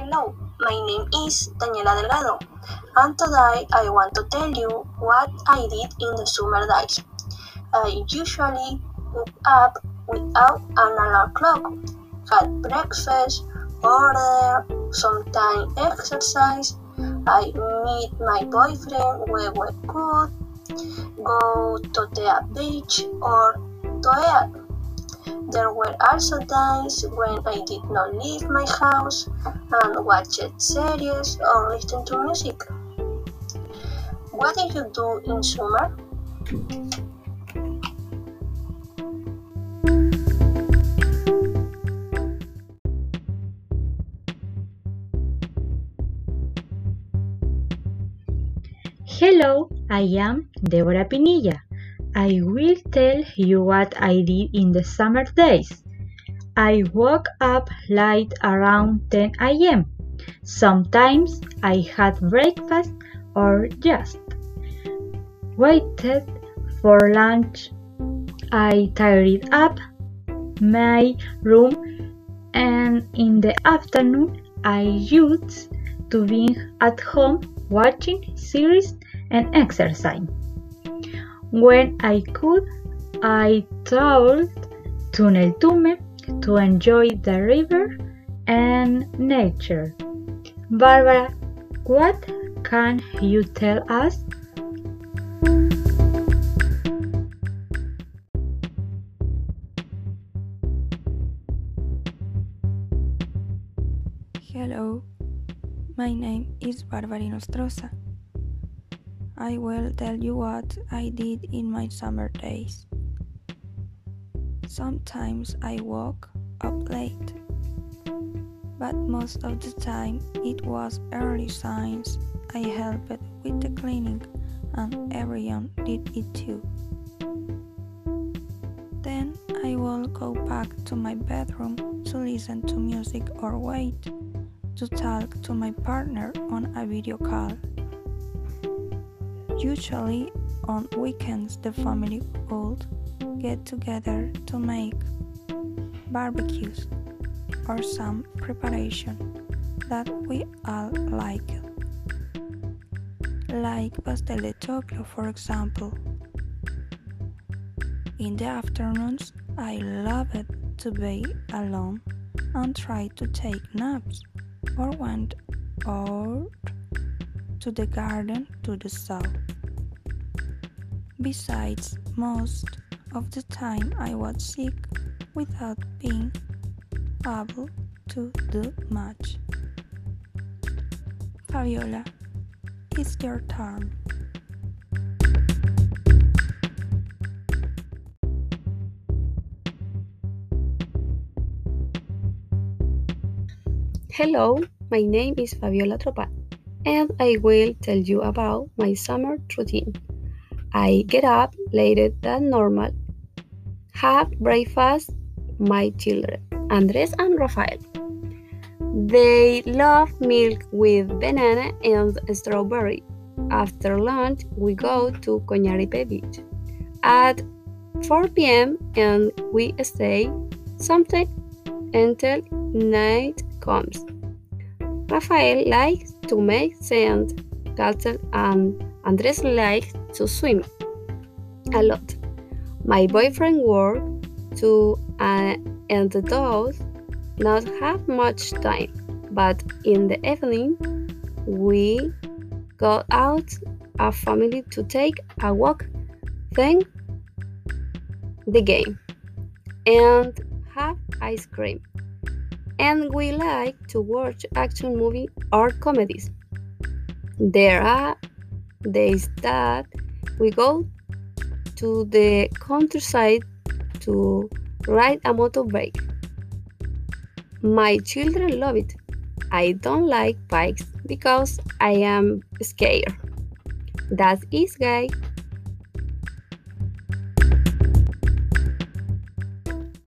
Hello, my name is Daniela Delgado, and today I want to tell you what I did in the summer days. I usually woke up without an alarm clock, had breakfast, order, sometimes exercise. I meet my boyfriend when we could, go to the beach or toilet. There were also days when I did not leave my house and watched series or listened to music. What did you do in summer? Hello, I am Deborah Pinilla. I will tell you what I did in the summer days. I woke up late around 10 a.m. Sometimes I had breakfast or just waited for lunch. I tidied up my room and in the afternoon I used to be at home watching series and exercise. When I could, I traveled to Neltume to enjoy the river and nature. Barbara, what can you tell us? Hello, my name is Barbara Nostrosa. I will tell you what I did in my summer days. Sometimes I woke up late, but most of the time it was early signs. I helped with the cleaning, and everyone did it too. Then I will go back to my bedroom to listen to music or wait to talk to my partner on a video call. Usually on weekends, the family would get together to make barbecues or some preparation that we all like, like pastel de choclo, for example. In the afternoons, I loved to be alone and try to take naps or went out to the garden to the south. Besides, most of the time I was sick without being able to do much. Fabiola, it's your turn. Hello, my name is Fabiola Tropa, and I will tell you about my summer routine. I get up later than normal, have breakfast, my children, Andres and Rafael. They love milk with banana and strawberry. After lunch, we go to Coñaripe Beach at 4 p.m. and we stay something until night comes. Rafael likes to make sand castle and Andres likes to swim a lot. My boyfriend works too uh, and does not have much time, but in the evening we go out a family to take a walk, then the game, and have ice cream and we like to watch action movies or comedies. There are days that we go to the countryside to ride a motorbike. My children love it. I don't like bikes because I am scared. That is guy.